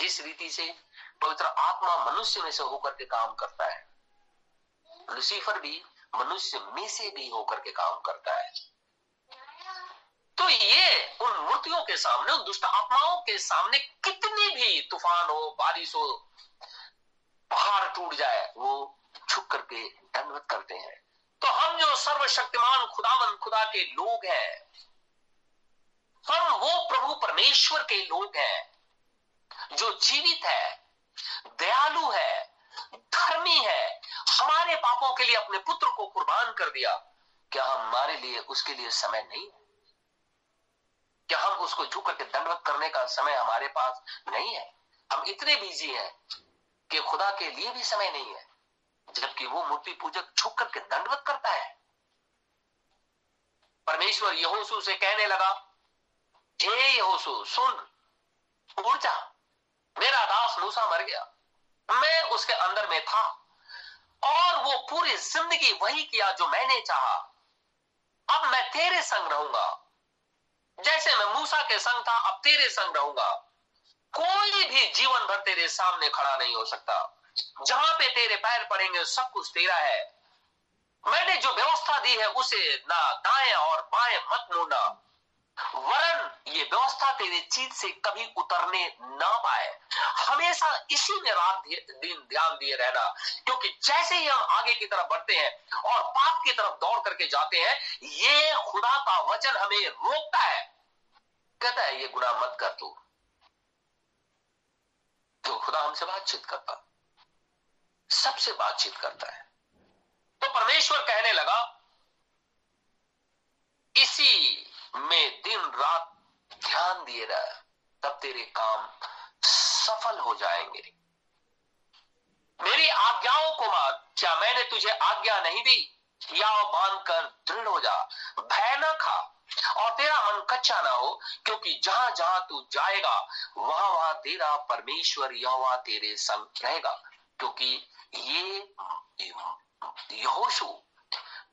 जिस रीति से पवित्र आत्मा मनुष्य में से होकर के काम करता है, लुसीफर भी मनुष्य में से भी होकर के काम करता है। तो ये उन मूर्तियों के सामने, उन दुष्ट आत्माओं के सामने कितनी भी तूफ़ान हो, बारिश हो, पहाड़ टूट जाए, वो झुक करके दंडवत करते हैं। तो हम जो सर्वशक्तिमान खुदावन, खुदा के लोग हैं, हम वो प्रभु परमेश्वर के लोग हैं जो जीवित है, दयालु है, धर्मी है, हमारे पापों के लिए अपने पुत्र को कुर्बान कर दिया, क्या हमारे लिए उसके लिए समय नहीं है? क्या हम उसको झुक करके दंडवत करने का समय हमारे पास नहीं है? हम इतने बिज़ी हैं कि खुदा के लिए भी समय नहीं है, जबकि वो मूर्ति पूजक झुक करके दंडवत करता है। परमेश्वर यहोसू से कहने लगा, हे यहोसू सुन उड़ जा मेरा दास मूसा मर गया। मैं उसके अंदर में था और वो पूरी ज़िंदगी वही किया जो मैंने चाहा। अब मैं तेरे संग रहूँगा। जैसे मैं मूसा के संग था, अब तेरे संग रहूँगा। कोई भी जीवन भर तेरे सामने खड़ा नहीं हो सकता। जहाँ पे तेरे पैर पड़ेंगे, सब कुछ तेरा है। मैंने जो व्यवस्था दी है, उसे ना दाएँ और बाएँ मत मोड़ना। व्यवस्था तेरे चीज़ से कभी उतरने ना पाए। हमेशा इसी में रात दिन ध्यान दिए रहना। क्योंकि जैसे ही हम आगे की तरफ़ बढ़ते हैं और पाप की तरफ़ दौड़ करके जाते हैं, ये खुदा का वचन हमें रोकता है। कहता है, ये गुनाह मत कर तू। तो खुदा हमसे बातचीत करता। सबसे बातचीत करता है। तो परमेश्वर कहने लगा, इसी में दिन रात ध्यान दिए रह, तब तेरे काम सफल हो जाएँगे। मेरी आज्ञाओं को मान क्या मैंने तुझे आज्ञा नहीं दी? या बाँध कर दृढ़ हो जा, भय न खा। और तेरा मन कच्चा ना हो, क्योंकि जहाँ जहाँ तू जाएगा, वहाँ वहाँ तेरा परमेश्वर यहोवा तेरे संग रहेगा। क्योंकि ये, यहोशु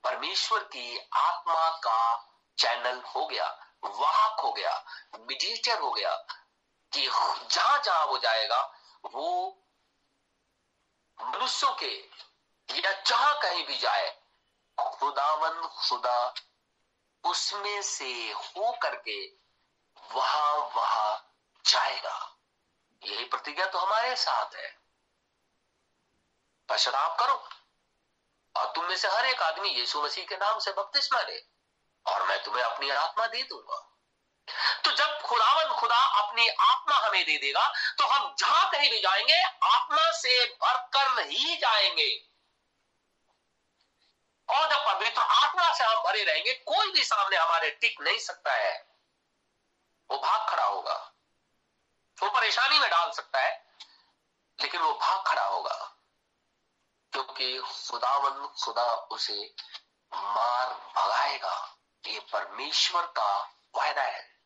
परमेश्वर की आत्मा का चैनल हो गया। वाहक हो गया, मीडिएटर हो गया, कि जहाँ जहाँ वो जाएगा, वो मनुष्यों के या जहाँ कहीं भी जाए, खुदावन खुदा उसमें से हो करके वहाँ वहाँ जाएगा। यही प्रतिज्ञा तो हमारे साथ है। पश्चाताप करो। और तुम में से हर एक आदमी यीशु मसीह के नाम से बपतिस्मा ले। और मैं तुम्हें अपनी आत्मा दे दूँगा। तो जब खुदावन खुदा अपनी आत्मा हमें दे देगा तो हम जहाँ कहीं भी जाएँगे, आत्मा से भरकर ही जाएँगे। और जब पवित्र आत्मा से हम भरे रहेंगे, कोई भी सामने हमारे टिक नहीं सकता है। वो भाग खड़ा होगा। वो परेशानी में डाल सकता है, लेकिन वो भाग खड़ा होगा। क्योंकि खुदावन खुदा उसे मार भगाएगा। ये परमेश्वर का वायदा है।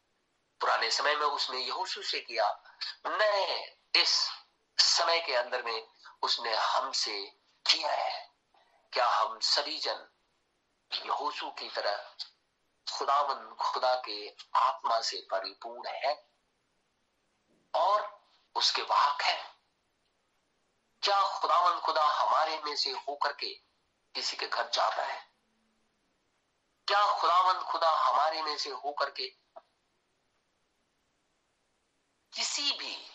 पुराने समय में उसने यहोशु से किया, नए इस समय के अंदर में उसने हमसे किया है। क्या हम सभी जन यहोशु की तरह खुदावन, खुदा के आत्मा से परिपूर्ण है? और उसके वाहक है? क्या खुदावन, खुदा हमारे में से होकर के किसी के घर जाता है? क्या खुदावंद खुदा हमारे में से होकर के किसी भी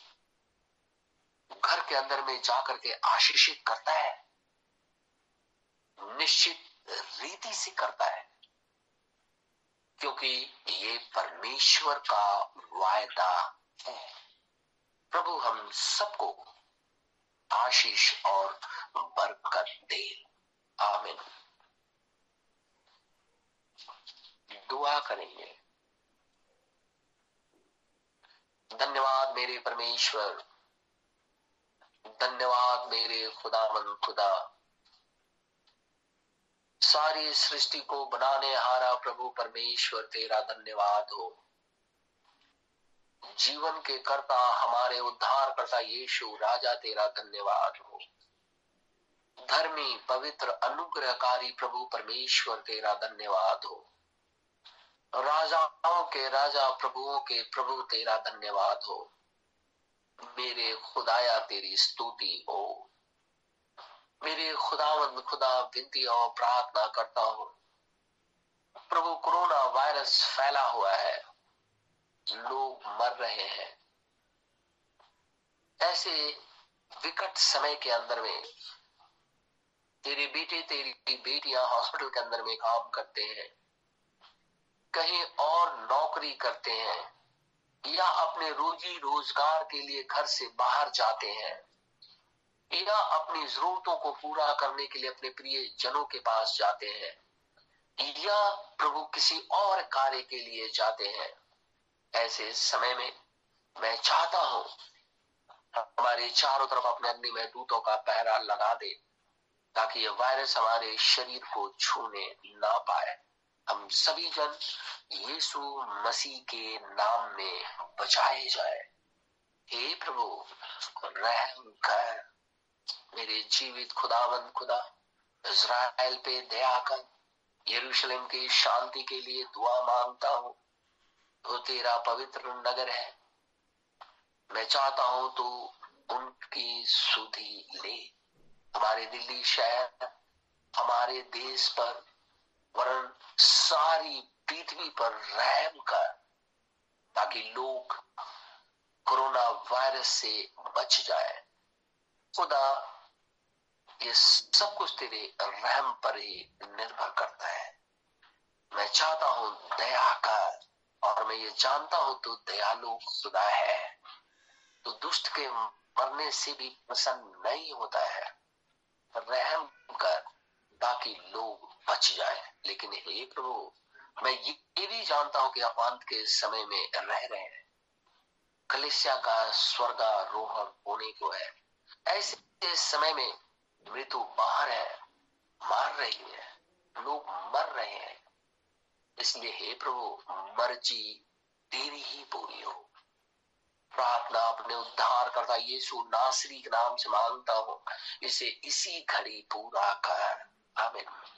घर के अंदर में जाकर के आशीषित करता है? निश्चित रीति से करता है। क्योंकि ये परमेश्वर का वायदा है। प्रभु हम सबको आशीष और बरकत दे। आमिन। दुआ करेंगे। धन्यवाद मेरे परमेश्वर। धन्यवाद मेरे खुदा मन खुदा। सारी सृष्टि को बनाने हारा प्रभु परमेश्वर, तेरा धन्यवाद हो। जीवन के कर्ता, हमारे उद्धार करता यीशु, राजा, तेरा धन्यवाद हो। धर्मी, पवित्र, अनुग्रहकारी प्रभु परमेश्वर, तेरा धन्यवाद हो। राजाओं के, राजा प्रभुओं के, प्रभु तेरा धन्यवाद हो। मेरे खुदाया तेरी स्तुति हो। मेरे खुदावंद, खुदा विनती और प्रार्थना करता हूँ। प्रभु, कोरोना वायरस फैला हुआ है। लोग मर रहे हैं। ऐसे विकट समय के अंदर में, तेरे बेटे, तेरी बेटियाँ हॉस्पिटल के अंदर में काम करते हैं। कहीं और नौकरी करते हैं या अपने रोजी रोज़गार के लिए घर से बाहर जाते हैं या अपनी जरूरतों को पूरा करने के लिए अपने प्रिय जनों के पास जाते हैं या प्रभु किसी और कार्य के लिए जाते हैं। ऐसे समय में मैं चाहता हूँ हमारे चारों तरफ़ अपने अग्नि में दूतों का पहरा लगा दे ताकि यह वायरस हमारे शरीर को छूने ना पाए। हम सभी जन यीशु मसीह के नाम में बचाए जाए। हे प्रभु, रहम कर। मेरे जीवित खुदावंद खुदा, इज़राइल पे दया कर। यरूशलेम की शांति के लिए दुआ माँगता हूँ। तो तेरा पवित्र नगर है। मैं चाहता हूँ तू उनकी सुधि ले। हमारे दिल्ली शहर, हमारे देश पर वरन सारी पृथ्वी पर रहम कर, ताकि लोग कोरोना वायरस से बच जाए। खुदा ये सब कुछ तेरे रहम पर ही निर्भर करता है। मैं चाहता हूँ दया कर, और मैं ये जानता हूँ तो दयालु खुदा है। तो दुष्ट के मरने से भी प्रसन्न नहीं होता है। रहम कर, ताकि लोग बच जाए। लेकिन हे प्रभु, मैं ये भी जानता हूँ कि आप अंत के समय में रह रहे हैं। कलिसिया का स्वर्गारोहण होने को है। ऐसे समय में मृत्यु बाहर है, मार रही है, लोग मर रहे हैं। इसलिए हे प्रभु, मर्ज़ी तेरी ही पूरी हो। प्रार्थना अपने उद्धार करता यीशु नासरी के नाम से माँगता हूँ। इसे इसी घड़ी पूरा कर। आमीन।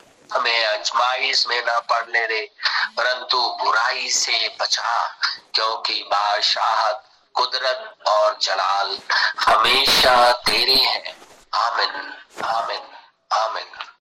हमें अजमाइश में ना पड़ने दे, परंतु बुराई से बचा, क्योंकि बादशाहत कुदरत और जलाल हमेशा तेरे हैं। आमिन आमिन आमिन।